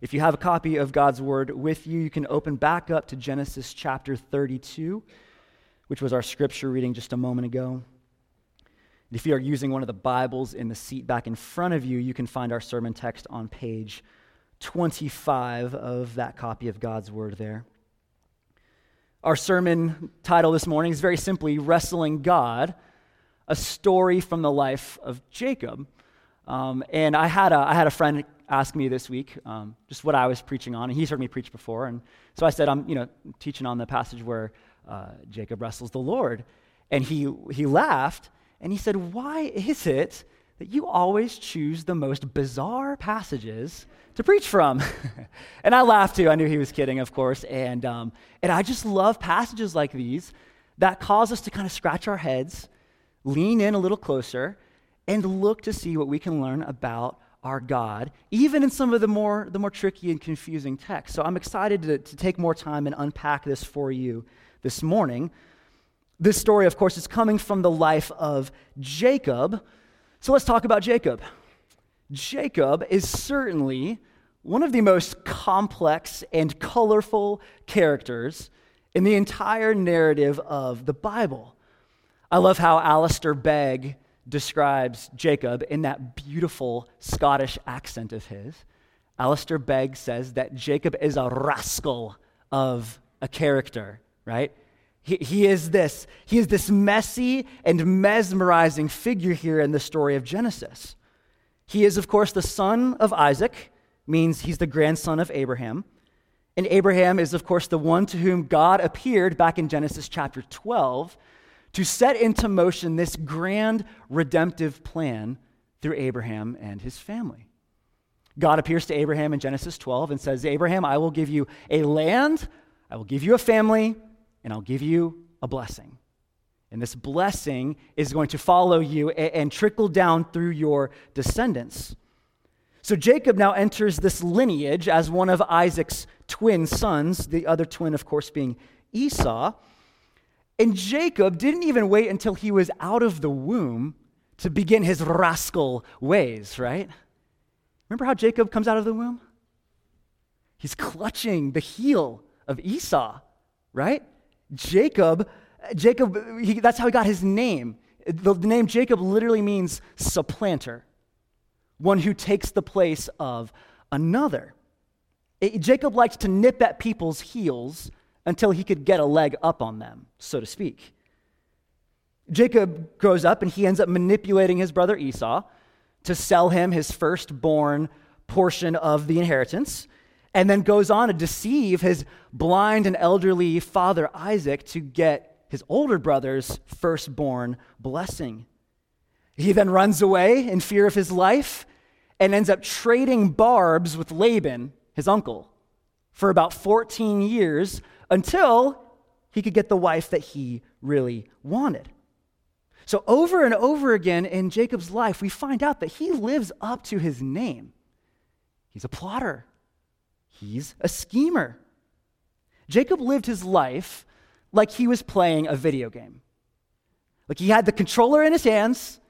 If you have a copy of God's Word with you, you can open back up to Genesis chapter 32, which was our scripture reading just a moment ago. If you are using one of the Bibles in the seat back in front of you, you can find our sermon text on page 25 of that copy of God's Word there. Our sermon title this morning is very simply Wrestling God, a story from the life of Jacob. Um, and I had, a, I had a friend ask me this week um, just what I was preaching on, and he's heard me preach before. And so I said, I'm you know, teaching on the passage where uh, Jacob wrestles the Lord. And he, he laughed, and he said, Why is it that you always choose the most bizarre passages to preach from. and I laughed too. I knew he was kidding, of course. And, um, and I just love passages like these that cause us to kind of scratch our heads, lean in a little closer, and look to see what we can learn about our God, even in some of the more, the more tricky and confusing texts. So I'm excited to, to take more time and unpack this for you this morning. This story, of course, is coming from the life of Jacob. So let's talk about Jacob. Jacob is certainly one of the most complex and colorful characters in the entire narrative of the Bible. I love how Alistair Begg describes Jacob in that beautiful Scottish accent of his. Alistair Begg says that Jacob is a rascal of a character, right? He, he, is this, he is this messy and mesmerizing figure here in the story of Genesis. He is, of course, the son of Isaac, means he's the grandson of Abraham. And Abraham is, of course, the one to whom God appeared back in Genesis chapter 12 to set into motion this grand redemptive plan through Abraham and his family. God appears to Abraham in Genesis 12 and says, Abraham, I will give you a land, I will give you a family, and I'll give you a blessing. And this blessing is going to follow you and, trickle down through your descendants. So Jacob now enters this lineage as one of Isaac's twin sons, the other twin, of course, being Esau. And Jacob didn't even wait until he was out of the womb to begin his rascal ways, right? Remember how Jacob comes out of the womb? He's clutching the heel of Esau, right? Jacob Jacob, he, that's how he got his name. The, name Jacob literally means supplanter, one who takes the place of another. It, Jacob liked to nip at people's heels until he could get a leg up on them, so to speak. Jacob grows up and he ends up manipulating his brother Esau to sell him his firstborn portion of the inheritance, and then goes on to deceive his blind and elderly father Isaac to get his older brother's firstborn blessing. He then runs away in fear of his life and ends up trading barbs with Laban, his uncle, for about 14 years until he could get the wife that he really wanted. So, over and over again in Jacob's life, we find out that he lives up to his name. He's a plotter, he's a schemer. Jacob lived his life like he was playing a video game. Like he had the controller in his hands,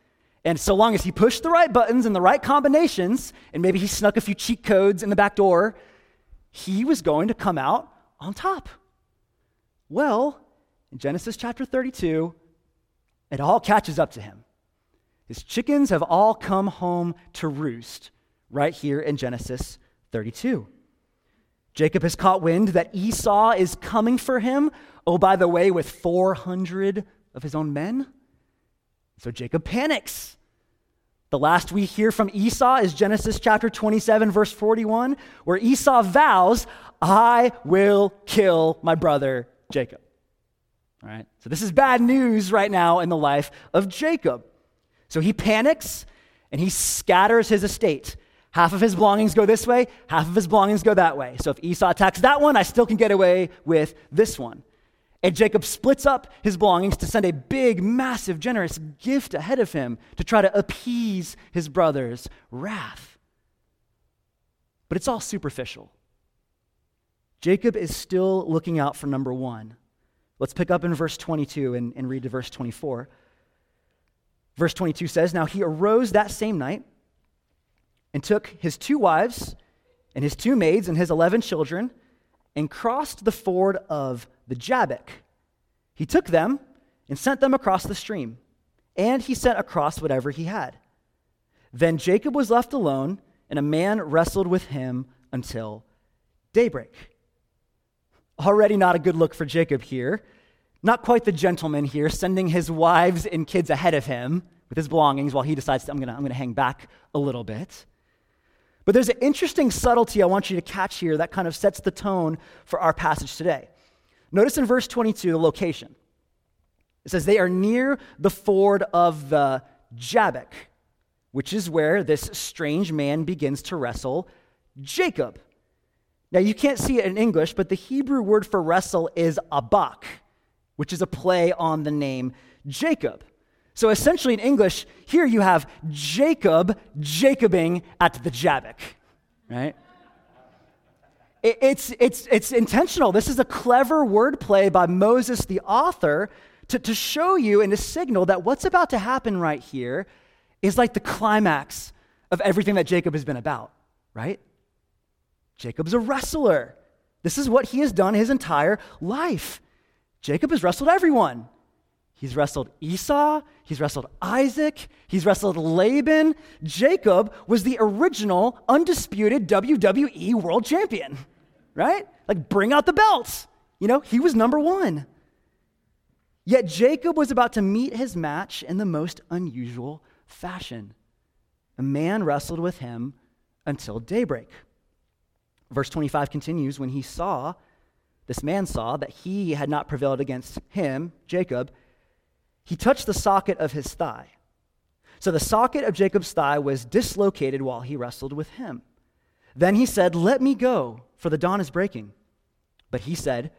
and so long as he pushed the right buttons and the right combinations, and maybe he snuck a few cheat codes in the back door, he was going to come out on top. Well, in Genesis chapter 32, it all catches up to him. His chickens have all come home to roost right here in Genesis 32. Jacob has caught wind that Esau is coming for him, oh, by the way, with 400 of his own men. So Jacob panics. The last we hear from Esau is Genesis chapter 27, verse 41, where Esau vows, I will kill my brother Jacob. All right? So this is bad news right now in the life of Jacob. So he panics and he scatters his estate. Half of his belongings go this way, half of his belongings go that way. So if Esau attacks that one, I still can get away with this one. And Jacob splits up his belongings to send a big, massive, generous gift ahead of him to try to appease his brother's wrath. But it's all superficial. Jacob is still looking out for number one. Let's pick up in verse 22 and, and read to verse 24. Verse 22 says Now he arose that same night and took his two wives and his two maids and his 11 children and crossed the ford of the Jabbok. He took them and sent them across the stream, and he sent across whatever he had. Then Jacob was left alone, and a man wrestled with him until daybreak. Already not a good look for Jacob here. Not quite the gentleman here, sending his wives and kids ahead of him with his belongings while he decides, I'm going to I'm going to hang back a little bit. But there's an interesting subtlety I want you to catch here that kind of sets the tone for our passage today. Notice in verse 22 the location. It says, They are near the ford of the Jabbok, which is where this strange man begins to wrestle Jacob. Now, you can't see it in English, but the Hebrew word for wrestle is abak, which is a play on the name Jacob. So essentially, in English, here you have Jacob Jacobing at the Jabbok, right? It's, it's, it's intentional. This is a clever wordplay by Moses, the author, to, to show you and to signal that what's about to happen right here is like the climax of everything that Jacob has been about, right? Jacob's a wrestler. This is what he has done his entire life. Jacob has wrestled everyone. He's wrestled Esau, he's wrestled Isaac, he's wrestled Laban. Jacob was the original, undisputed WWE world champion, right? Like, bring out the belts. You know, he was number one. Yet Jacob was about to meet his match in the most unusual fashion. A man wrestled with him until daybreak. Verse 25 continues when he saw, this man saw that he had not prevailed against him, Jacob, he touched the socket of his thigh. So the socket of Jacob's thigh was dislocated while he wrestled with him. Then he said, Let me go, for the dawn is breaking. But he said,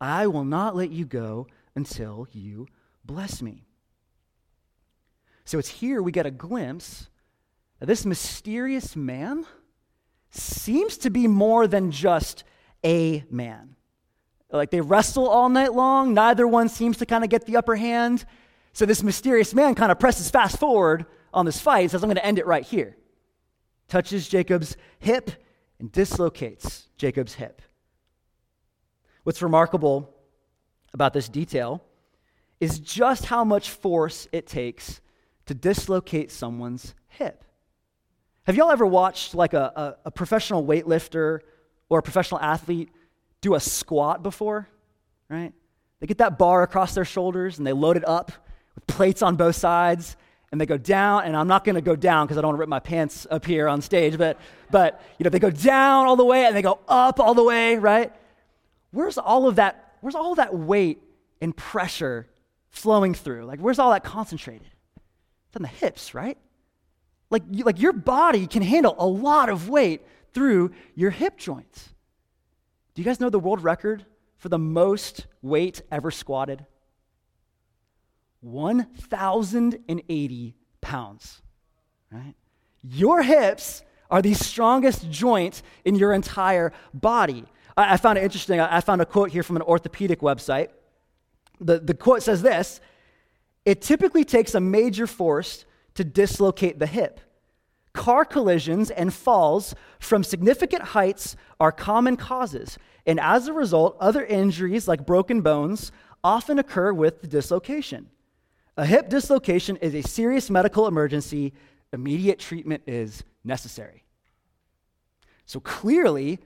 I will not let you go until you bless me. So it's here we get a glimpse of this mysterious man seems to be more than just a man. Like they wrestle all night long, neither one seems to kind of get the upper hand. So this mysterious man kind of presses fast forward on this fight and says, I'm going to end it right here. Touches Jacob's hip and dislocates Jacob's hip. What's remarkable about this detail is just how much force it takes to dislocate someone's hip. Have y'all ever watched like a, a, a, professional weightlifter or a professional athlete do a squat before? Right? They get that bar across their shoulders and they load it up with plates on both sides and they go down and i'm not going to go down because i don't want to rip my pants up here on stage but but you know they go down all the way and they go up all the way right where's all of that where's all that weight and pressure flowing through like where's all that concentrated it's on the hips right like, like your body can handle a lot of weight through your hip joints do you guys know the world record for the most weight ever squatted 1,080 pounds, right? Your hips are the strongest joint in your entire body. I, I found it interesting. I, I found a quote here from an orthopedic website. The, the quote says this It typically takes a major force to dislocate the hip. Car collisions and falls from significant heights are common causes, and as a result, other injuries like broken bones often occur with the dislocation. A hip dislocation is a serious medical emergency. Immediate treatment is necessary. So clearly,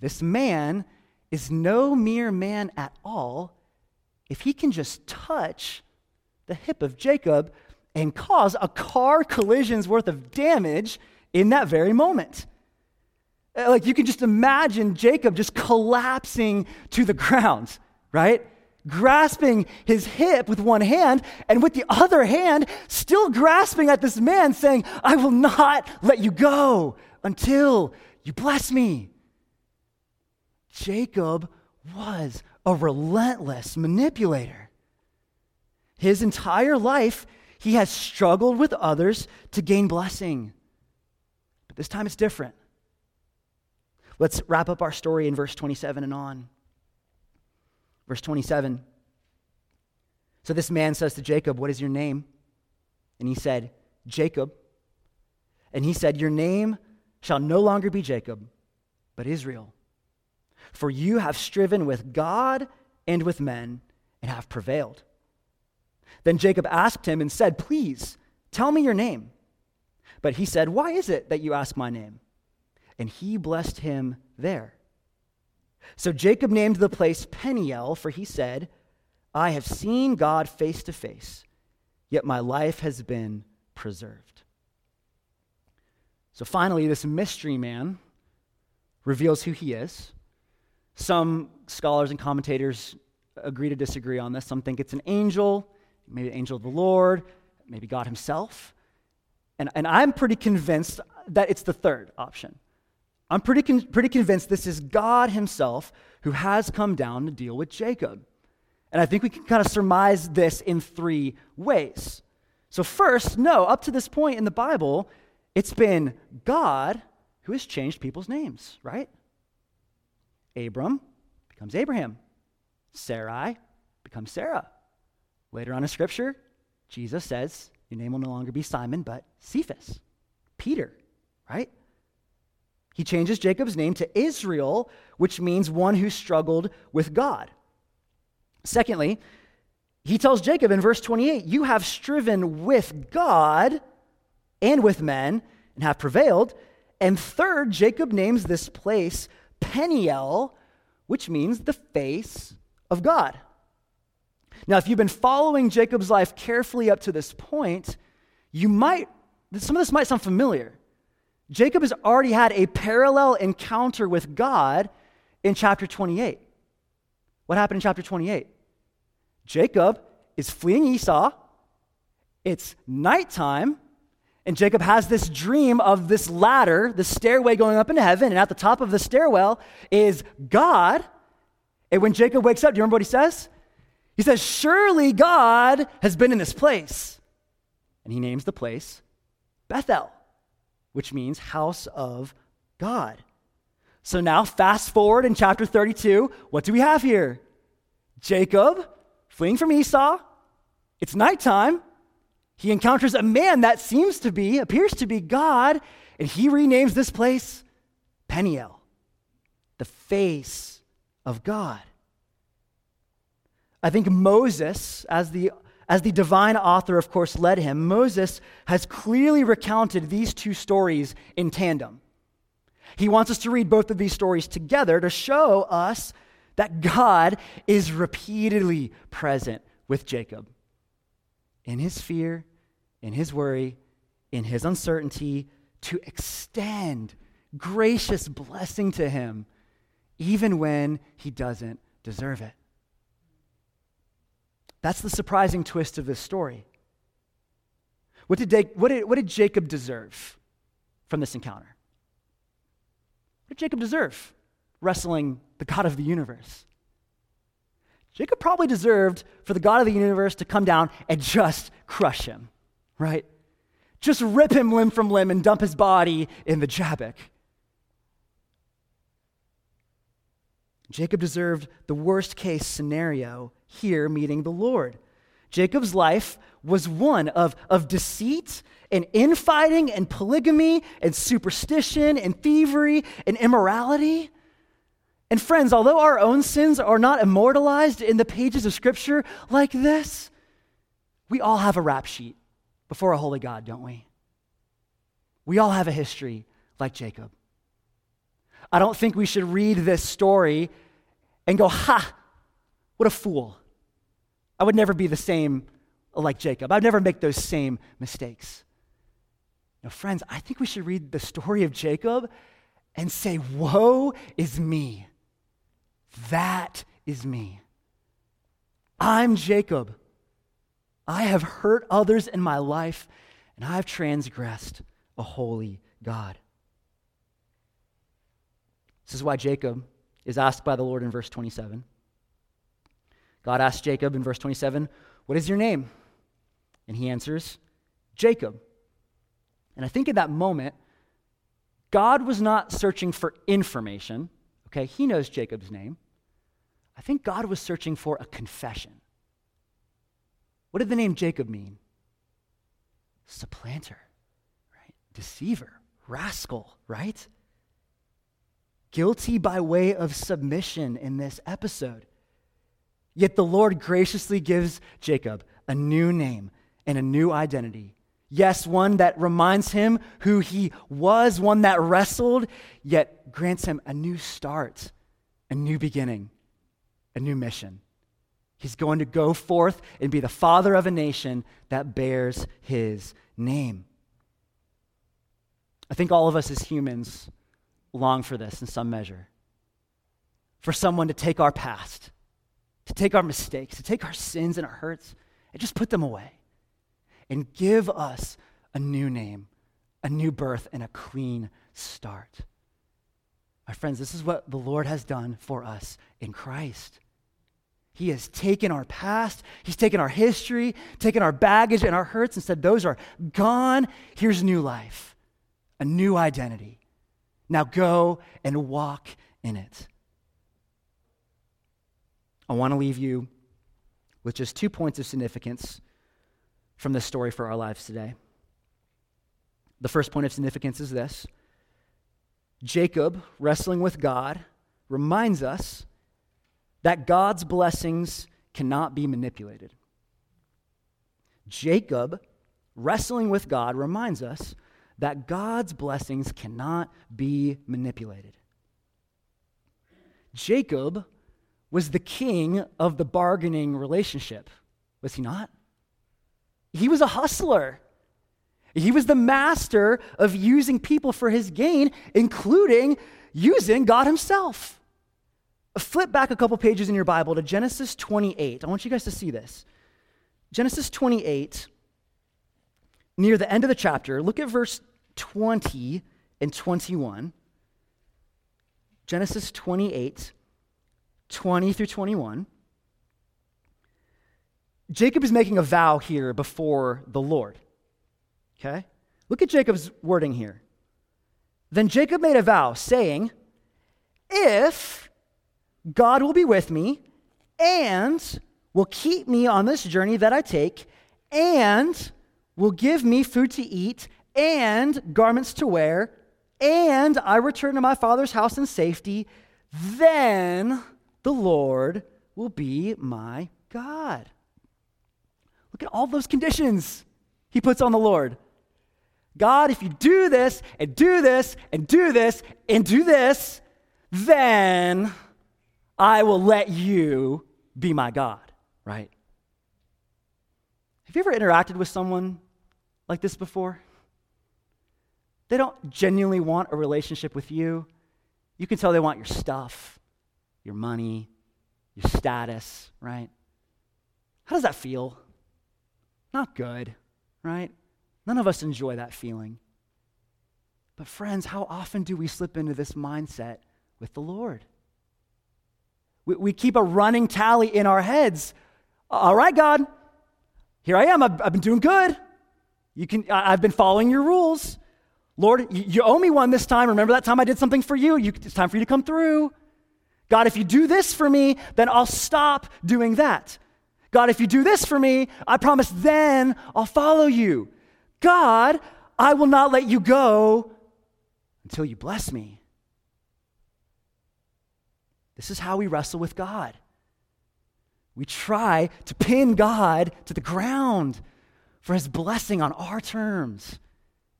this man is no mere man at all if he can just touch the hip of Jacob and cause a car collision's worth of damage in that very moment. Uh, like you can just imagine Jacob just collapsing to the ground, right? grasping his hip with one hand, and with the other hand, still grasping at this man, saying, I will not let you go until you bless me. Jacob was a relentless manipulator. His entire life, he has struggled with others to gain blessing. But this time it's different. Let's wrap up our story in verse 27 and on. Verse 27. So this man says to Jacob, What is your name? And he said, Jacob. And he said, Your name shall no longer be Jacob, but Israel. For you have striven with God and with men and have prevailed. Then Jacob asked him and said, Please, tell me your name. But he said, Why is it that you ask my name? And he blessed him there. So Jacob named the place Peniel, for he said, I have seen God face to face, yet my life has been preserved. So finally, this mystery man reveals who he is. Some scholars and commentators agree to disagree on this. Some think it's an angel, maybe an angel of the Lord, maybe God himself. And, and I'm pretty convinced that it's the third option. I'm pretty, con- pretty convinced this is God himself who has come down to deal with Jacob. And I think we can kind of surmise this in three ways. So, first, no, up to this point in the Bible, it's been God who has changed people's names, right? Abram becomes Abraham. Sarai becomes Sarah. Later on in Scripture, Jesus says, Your name will no longer be Simon, but Cephas, Peter, right? He changes Jacob's name to Israel, which means one who struggled with God. Secondly, he tells Jacob in verse 28 You have striven with God and with men and have prevailed. And third, Jacob names this place Peniel, which means the face of God. Now, if you've been following Jacob's life carefully up to this point, you might, some of this might sound familiar. Jacob has already had a parallel encounter with God in chapter 28. What happened in chapter 28? Jacob is fleeing Esau. It's nighttime, and Jacob has this dream of this ladder, the stairway going up into heaven, and at the top of the stairwell is God. And when Jacob wakes up, do you remember what he says? He says, Surely God has been in this place. And he names the place Bethel, which means house of God. So now, fast forward in chapter 32, what do we have here? Jacob fleeing from Esau. It's nighttime. He encounters a man that seems to be, appears to be God, and he renames this place Peniel, the face of God. I think Moses, as the, as the divine author, of course, led him, Moses has clearly recounted these two stories in tandem. He wants us to read both of these stories together to show us that God is repeatedly present with Jacob in his fear, in his worry, in his uncertainty, to extend gracious blessing to him, even when he doesn't deserve it. That's the surprising twist of this story. What did, what did, what did Jacob deserve from this encounter? What did Jacob deserve wrestling the God of the universe? Jacob probably deserved for the God of the universe to come down and just crush him, right? Just rip him limb from limb and dump his body in the Jabbok. Jacob deserved the worst case scenario here meeting the Lord. Jacob's life was one of, of deceit and infighting and polygamy and superstition and thievery and immorality. And friends, although our own sins are not immortalized in the pages of Scripture like this, we all have a rap sheet before a holy God, don't we? We all have a history like Jacob. I don't think we should read this story and go, ha, what a fool. I would never be the same like Jacob. I'd never make those same mistakes. Now, friends, I think we should read the story of Jacob and say, Woe is me. That is me. I'm Jacob. I have hurt others in my life, and I've transgressed a holy God. This is why Jacob is asked by the Lord in verse 27. God asks Jacob in verse 27, What is your name? And he answers, Jacob. And I think in that moment, God was not searching for information. Okay, he knows Jacob's name. I think God was searching for a confession. What did the name Jacob mean? Supplanter, right? Deceiver, rascal, right? Guilty by way of submission in this episode. Yet the Lord graciously gives Jacob a new name and a new identity. Yes, one that reminds him who he was, one that wrestled, yet grants him a new start, a new beginning, a new mission. He's going to go forth and be the father of a nation that bears his name. I think all of us as humans long for this in some measure. For someone to take our past, to take our mistakes, to take our sins and our hurts, and just put them away and give us a new name, a new birth, and a clean start. My friends, this is what the Lord has done for us in Christ. He has taken our past, He's taken our history, taken our baggage and our hurts, and said, Those are gone. Here's new life, a new identity. Now go and walk in it. I want to leave you with just two points of significance from this story for our lives today. The first point of significance is this Jacob, wrestling with God, reminds us that God's blessings cannot be manipulated. Jacob, wrestling with God, reminds us that God's blessings cannot be manipulated. Jacob was the king of the bargaining relationship, was he not? He was a hustler. He was the master of using people for his gain, including using God himself. Flip back a couple pages in your Bible to Genesis 28. I want you guys to see this. Genesis 28, near the end of the chapter, look at verse 20 and 21. Genesis 28, 20 through 21. Jacob is making a vow here before the Lord. Okay? Look at Jacob's wording here. Then Jacob made a vow, saying, If God will be with me and will keep me on this journey that I take, and will give me food to eat and garments to wear, and I return to my father's house in safety, then the Lord will be my God. Look at all those conditions he puts on the Lord. God, if you do this and do this and do this and do this, then I will let you be my God, right? Have you ever interacted with someone like this before? They don't genuinely want a relationship with you. You can tell they want your stuff, your money, your status, right? How does that feel? Not good, right? None of us enjoy that feeling. But, friends, how often do we slip into this mindset with the Lord? We, we keep a running tally in our heads. All right, God, here I am. I've, I've been doing good. You can, I've been following your rules. Lord, you, you, owe me one this time. Remember that time I did something for you? you? It's time for you to come through. God, if you do this for me, then I'll stop doing that. God, if you do this for me, I promise then I'll follow you. God, I will not let you go until you bless me. This is how we wrestle with God. We try to pin God to the ground for his blessing on our terms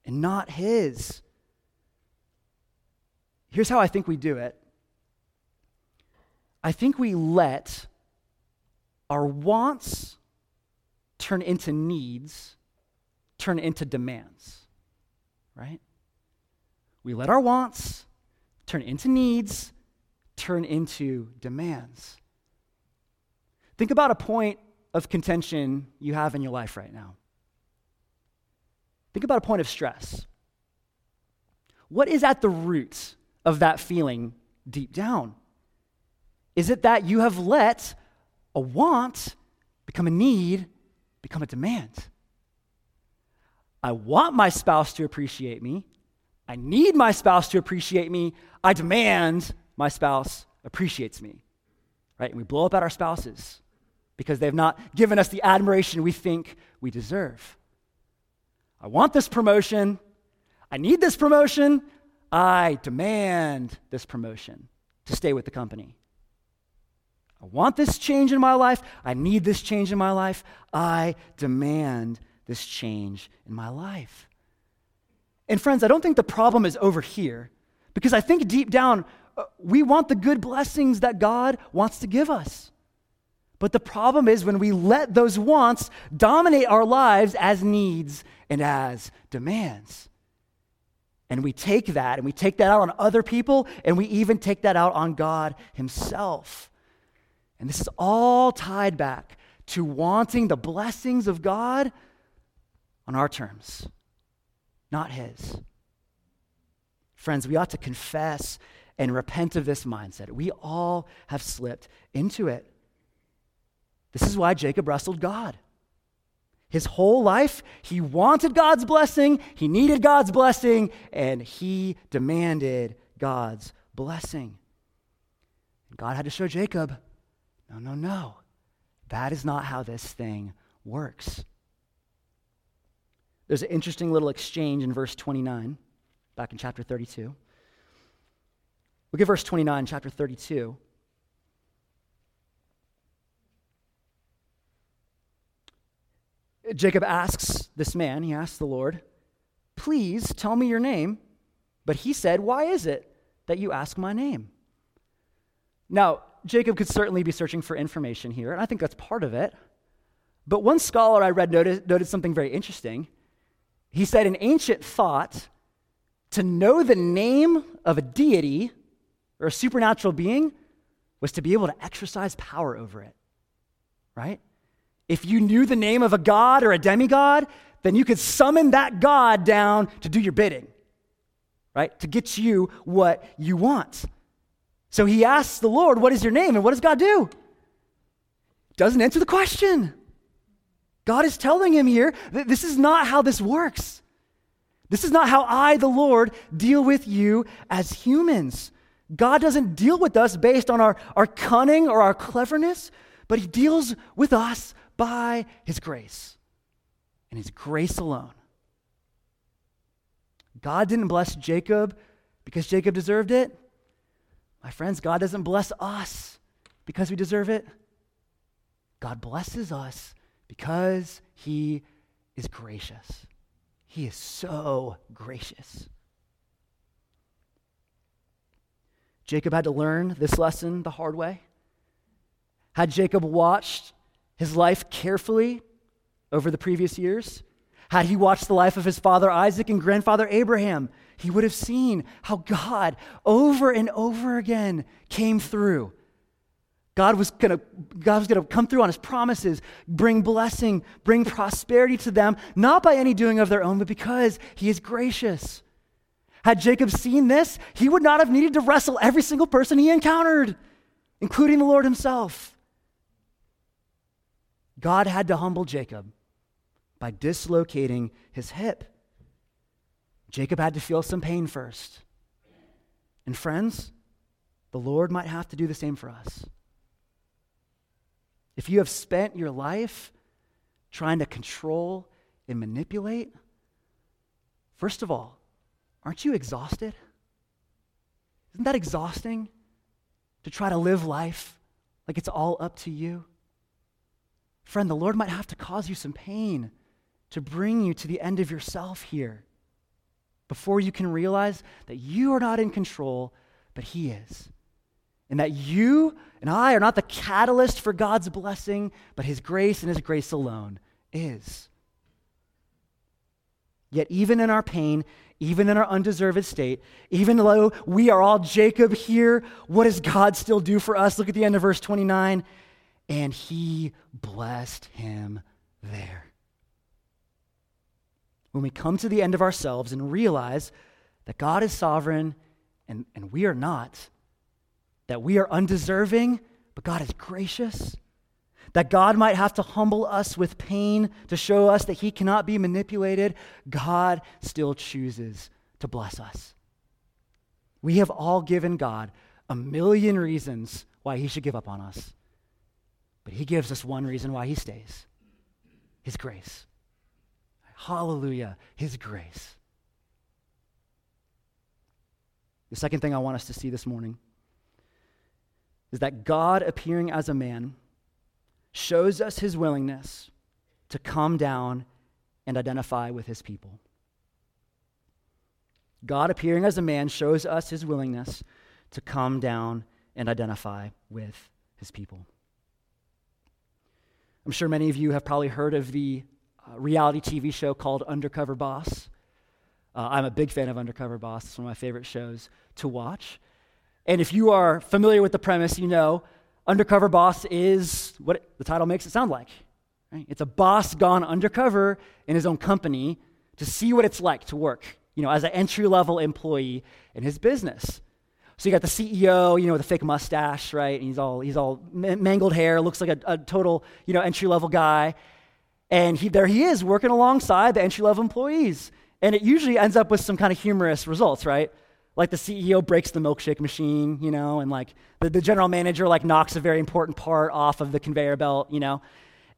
and not his. Here's how I think we do it I think we let our wants turn into needs, turn into demands, right? We let our wants turn into needs, turn into demands. Think about a point of contention you have in your life right now. Think about a point of stress. What is at the root of that feeling deep down? Is it that you have let a want become a need, become a demand? I want my spouse to appreciate me. I need my spouse to appreciate me. I demand my spouse appreciates me. Right? And we blow up at our spouses because they have not given us the admiration we think we deserve. I want this promotion. I need this promotion. I demand this promotion to stay with the company. I want this change in my life. I need this change in my life. I demand this change in my life. And friends, I don't think the problem is over here because I think deep down uh, we want the good blessings that God wants to give us. But the problem is when we let those wants dominate our lives as needs and as demands. And we take that and we take that out on other people and we even take that out on God Himself. And this is all tied back to wanting the blessings of God on our terms, not His. Friends, we ought to confess and repent of this mindset. We all have slipped into it. This is why Jacob wrestled God. His whole life, he wanted God's blessing, he needed God's blessing, and he demanded God's blessing. God had to show Jacob no, no, no. That is not how this thing works. There's an interesting little exchange in verse 29, back in chapter 32. Look at verse 29, chapter 32. Jacob asks this man, he asks the Lord, Please tell me your name. But he said, Why is it that you ask my name? Now, Jacob could certainly be searching for information here, and I think that's part of it. But one scholar I read noted, noted something very interesting. He said, An ancient thought, to know the name of a deity or a supernatural being was to be able to exercise power over it, right? If you knew the name of a god or a demigod, then you could summon that god down to do your bidding, right? To get you what you want. So he asks the Lord, What is your name? And what does God do? Doesn't answer the question. God is telling him here that this is not how this works. This is not how I, the Lord, deal with you as humans. God doesn't deal with us based on our, our cunning or our cleverness, but He deals with us by his grace and his grace alone. God didn't bless Jacob because Jacob deserved it. My friends, God doesn't bless us because we deserve it. God blesses us because he is gracious. He is so gracious. Jacob had to learn this lesson the hard way. Had Jacob watched his life carefully over the previous years, had he watched the life of his father Isaac and grandfather Abraham, he would have seen how God over and over again came through. God was going to come through on his promises, bring blessing, bring prosperity to them, not by any doing of their own, but because he is gracious. Had Jacob seen this, he would not have needed to wrestle every single person he encountered, including the Lord himself. God had to humble Jacob by dislocating his hip. Jacob had to feel some pain first. And friends, the Lord might have to do the same for us. If you have spent your life trying to control and manipulate, first of all, aren't you exhausted? Isn't that exhausting to try to live life like it's all up to you? Friend, the Lord might have to cause you some pain to bring you to the end of yourself here before you can realize that you are not in control, but He is. And that you and I are not the catalyst for God's blessing, but His grace and His grace alone is. Yet, even in our pain, even in our undeserved state, even though we are all Jacob here, what does God still do for us? Look at the end of verse 29 and he blessed him there. When we come to the end of ourselves and realize that God is sovereign and, and we are not, that we are undeserving, but God is gracious, that God might have to humble us with pain to show us that He cannot be manipulated, God still chooses to bless us. We have all given God a million reasons why He should give up on us. But he gives us one reason why he stays his grace. Hallelujah, his grace. The second thing I want us to see this morning is that God appearing as a man shows us his willingness to come down and identify with his people. God appearing as a man shows us his willingness to come down and identify with his people. I'm sure many of you have probably heard of the uh, reality TV show called Undercover Boss. Uh, I'm a big fan of Undercover Boss. It's one of my favorite shows to watch. And if you are familiar with the premise, you know Undercover Boss is what it, the title makes it sound like. Right? It's a boss gone undercover in his own company to see what it's like to work, you know, as an entry level employee in his business. So you got the CEO, you know, with a fake mustache, right? And he's all he's all mangled hair, looks like a, a total, you know, entry level guy. And he, there he is working alongside the entry level employees. And it usually ends up with some kind of humorous results, right? Like the CEO breaks the milkshake machine, you know, and like the, the general manager like knocks a very important part off of the conveyor belt, you know.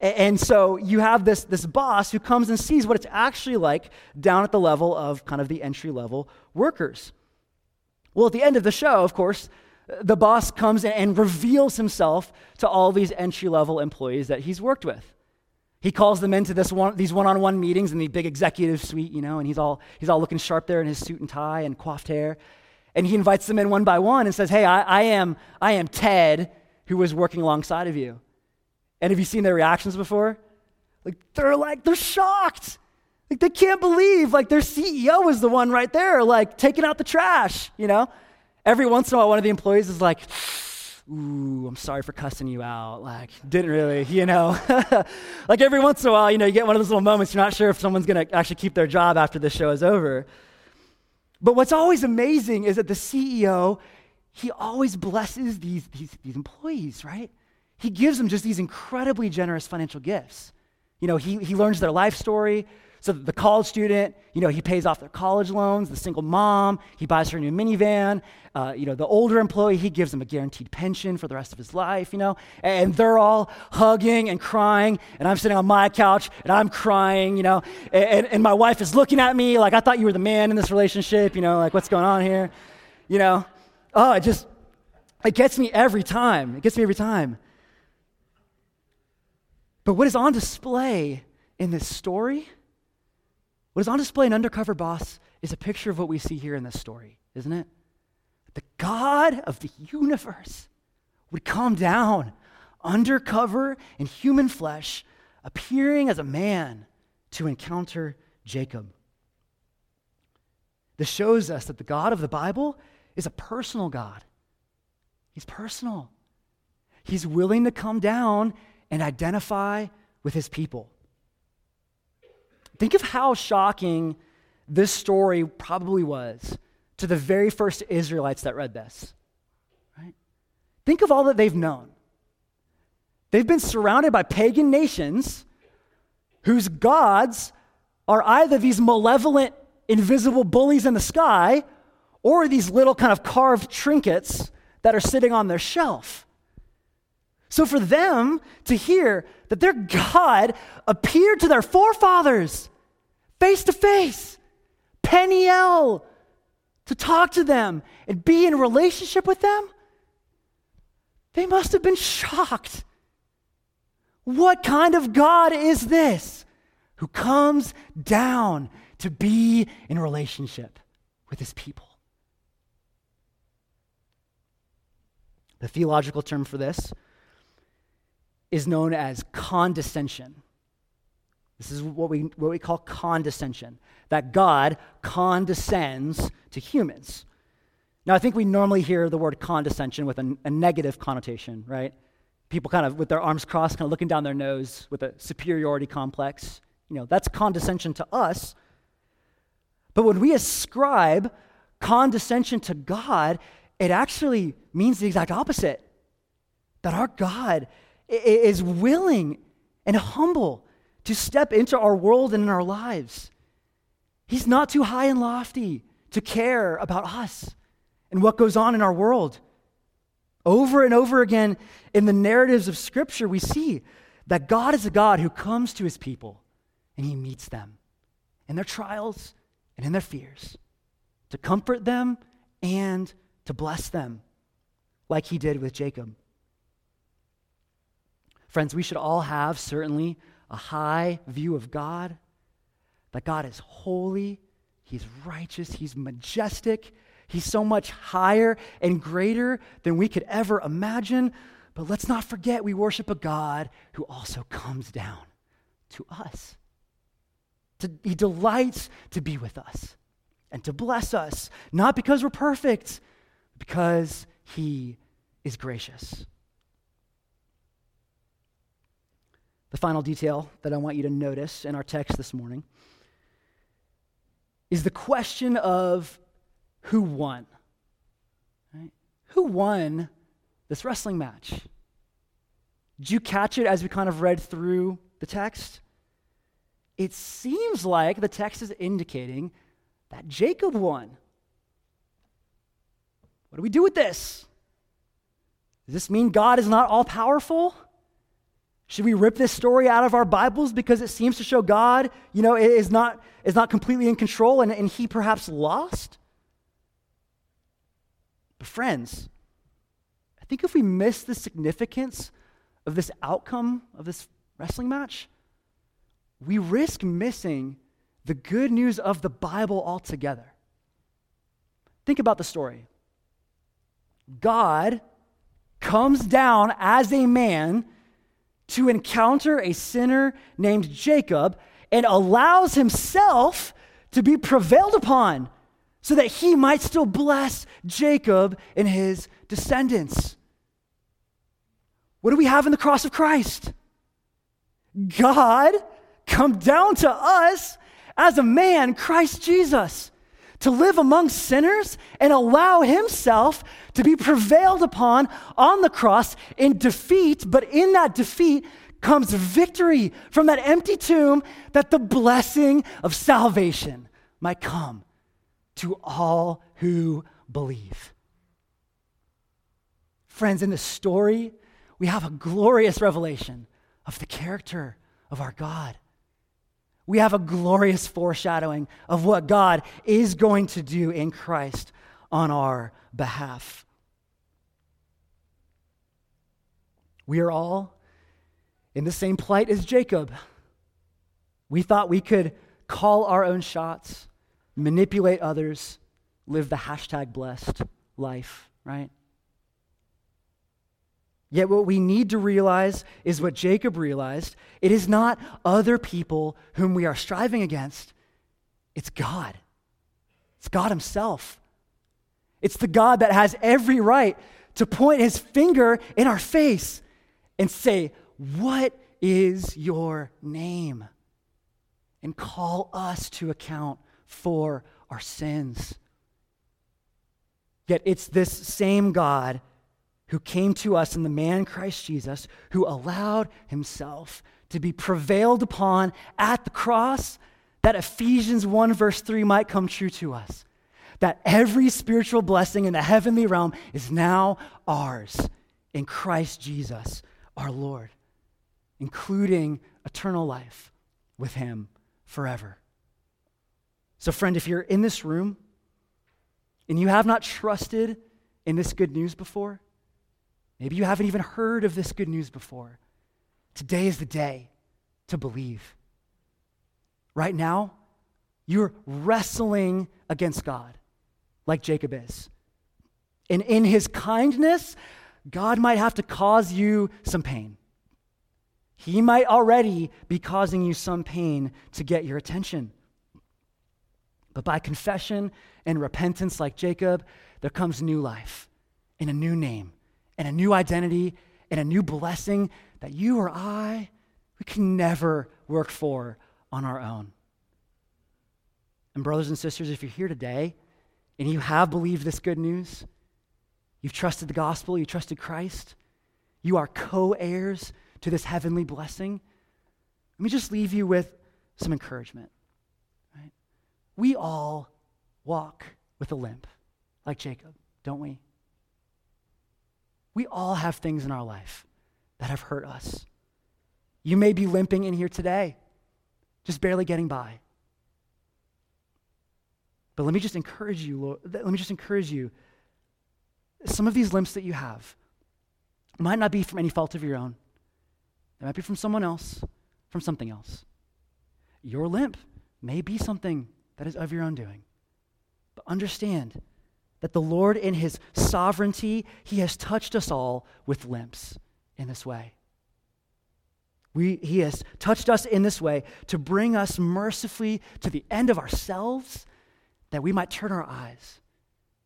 And, and so you have this, this boss who comes and sees what it's actually like down at the level of kind of the entry level workers. Well, at the end of the show, of course, the boss comes and reveals himself to all these entry level employees that he's worked with. He calls them into this one, these one on one meetings in the big executive suite, you know, and he's all, he's all looking sharp there in his suit and tie and coiffed hair. And he invites them in one by one and says, Hey, I, I, am, I am Ted, who was working alongside of you. And have you seen their reactions before? Like, they're like, they're shocked. Like, they can't believe, like, their CEO is the one right there, like, taking out the trash, you know? Every once in a while, one of the employees is like, ooh, I'm sorry for cussing you out. Like, didn't really, you know. like every once in a while, you know, you get one of those little moments, you're not sure if someone's to actually keep their job after the show is over. But what's always amazing is that the CEO, he always blesses these, these, these employees, right? He gives them just these incredibly generous financial gifts. You know, he, he learns their life story, so the college student, you know, he pays off their college loans. The single mom, he buys her a new minivan. Uh, you know, the older employee, he gives them a guaranteed pension for the rest of his life, you know. And they're all hugging and crying. And I'm sitting on my couch and I'm crying, you know. And, and my wife is looking at me like, I thought you were the man in this relationship, you know, like, what's going on here? You know. Oh, it just, it gets me every time. It gets me every time. But what is on display in this story what is on display in Undercover Boss is a picture of what we see here in this story, isn't it? The God of the universe would come down undercover in human flesh, appearing as a man to encounter Jacob. This shows us that the God of the Bible is a personal God. He's personal. He's willing to come down and identify with his people. Think of how shocking this story probably was to the very first Israelites that read this. Right? Think of all that they've known. They've been surrounded by pagan nations whose gods are either these malevolent, invisible bullies in the sky or these little kind of carved trinkets that are sitting on their shelf. So, for them to hear that their God appeared to their forefathers face to face, Peniel, to talk to them and be in relationship with them, they must have been shocked. What kind of God is this who comes down to be in relationship with his people? The theological term for this is known as condescension. This is what we, what we call condescension, that God condescends to humans. Now, I think we normally hear the word condescension with a, a, negative connotation, right? People kind of with their arms crossed, kind of looking down their nose with a superiority complex. You know, that's condescension to us. But when we ascribe condescension to God, it actually means the exact opposite that our God is willing and humble to step into our world and in our lives. He's not too high and lofty to care about us and what goes on in our world. Over and over again in the narratives of Scripture, we see that God is a God who comes to his people and he meets them in their trials and in their fears to comfort them and to bless them, like he did with Jacob. Friends, we should all have certainly a high view of God, that God is holy, He's righteous, He's majestic, He's so much higher and greater than we could ever imagine. But let's not forget we worship a God who also comes down to us. To, he delights to be with us and to bless us, not because we're perfect, because He is gracious. The final detail that I want you to notice in our text this morning is the question of who won. Right? Who won this wrestling match? Did you catch it as we kind of read through the text? It seems like the text is indicating that Jacob won. What do we do with this? Does this mean God is not all powerful? Should we rip this story out of our Bibles because it seems to show God, you know, is not, is not completely in control and, and he perhaps lost? But, friends, I think if we miss the significance of this outcome of this wrestling match, we risk missing the good news of the Bible altogether. Think about the story God comes down as a man to encounter a sinner named Jacob and allows himself to be prevailed upon so that he might still bless Jacob and his descendants. What do we have in the cross of Christ? God come down to us as a man, Christ Jesus, to live among sinners and allow himself to be prevailed upon on the cross in defeat, but in that defeat comes victory from that empty tomb that the blessing of salvation might come to all who believe. Friends, in this story, we have a glorious revelation of the character of our God. We have a glorious foreshadowing of what God is going to do in Christ on our behalf. We are all in the same plight as Jacob. We thought we could call our own shots, manipulate others, live the hashtag blessed life, right? Yet, what we need to realize is what Jacob realized it is not other people whom we are striving against, it's God. It's God Himself. It's the God that has every right to point His finger in our face and say, What is your name? And call us to account for our sins. Yet it's this same God who came to us in the man Christ Jesus, who allowed himself to be prevailed upon at the cross, that Ephesians 1, verse 3 might come true to us. That every spiritual blessing in the heavenly realm is now ours in Christ Jesus, our Lord, including eternal life with him forever. So, friend, if you're in this room and you have not trusted in this good news before, Maybe you haven't even heard of this good news before. Today is the day to believe. Right now, you're wrestling against God, like Jacob is. And in his kindness, God might have to cause you some pain. He might already be causing you some pain to get your attention. But by confession and repentance, like Jacob, there comes new life and a new name and a new identity and a new blessing that you or I, we can never work for on our own. And, brothers and sisters, if you're here today and you have believed this good news, you've trusted the gospel, you trusted Christ, you are co heirs to this heavenly blessing, let me just leave you with some encouragement. Right? We all walk with a limp, like Jacob, don't we? We all have things in our life that have hurt us. You may be limping in here today, just barely getting by. But let me just encourage you, Lord, let me just encourage you. Some of these limps that you have might not be from any fault of your own. They might be from someone else, from something else. Your limp may be something that is of your own doing. But understand that the Lord, in his sovereignty, he has touched us all with limps in this way. We, he has touched us in this way to bring us mercifully to the end of ourselves that we might turn our eyes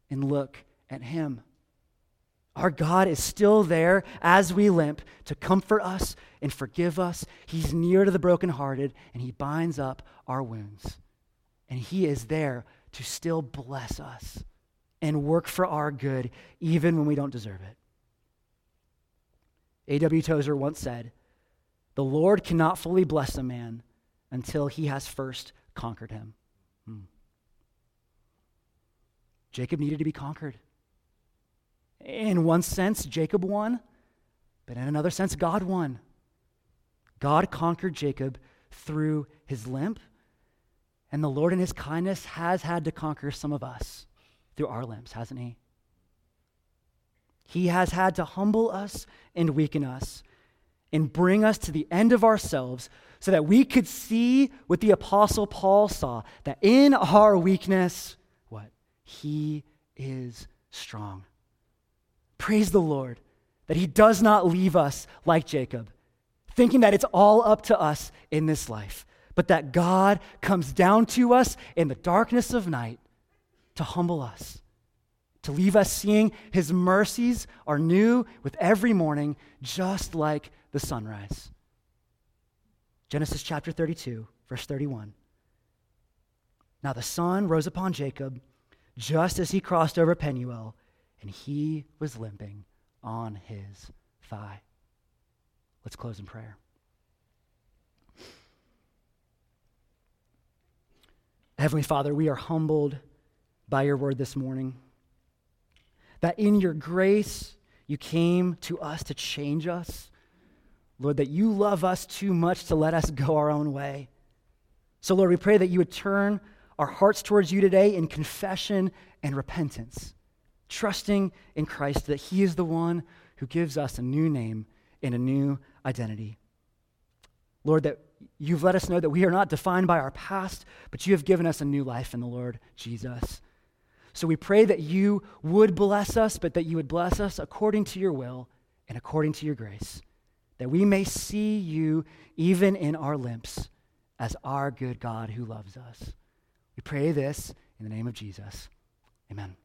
and look at him. Our God is still there as we limp to comfort us and forgive us. He's near to the brokenhearted and he binds up our wounds. And he is there to still bless us and work for our good even when we don't deserve it. A.W. Tozer once said, The Lord cannot fully bless a man until he has first conquered him. Hmm. Jacob needed to be conquered. In one sense, Jacob won, but in another sense, God won. God conquered Jacob through his limp, and the Lord, in his kindness, has had to conquer some of us through our limbs, hasn't he? He has had to humble us and weaken us and bring us to the end of ourselves so that we could see what the Apostle Paul saw that in our weakness, what? He is strong. Praise the Lord that He does not leave us like Jacob, thinking that it's all up to us in this life, but that God comes down to us in the darkness of night to humble us, to leave us seeing His mercies are new with every morning, just like the sunrise. Genesis chapter 32, verse 31. Now the sun rose upon Jacob just as he crossed over Penuel and he was limping on his thigh. Let's close in prayer. Heavenly Father, we are humbled by your word this morning. That in your grace, you came to us to change us. Lord, that you love us too much to let us go our own way. So, Lord, we pray that you would turn our hearts towards you today in confession and repentance trusting in Christ that He is the one who gives us a new name and a new identity. Lord, that you've let us know that we are not defined by our past, but you have given us a new life in the Lord Jesus. So we pray that you would bless us, but that you would bless us according to your will and according to your grace, that we may see you even in our limps as our good God who loves us. We pray this in the name of Jesus. Amen.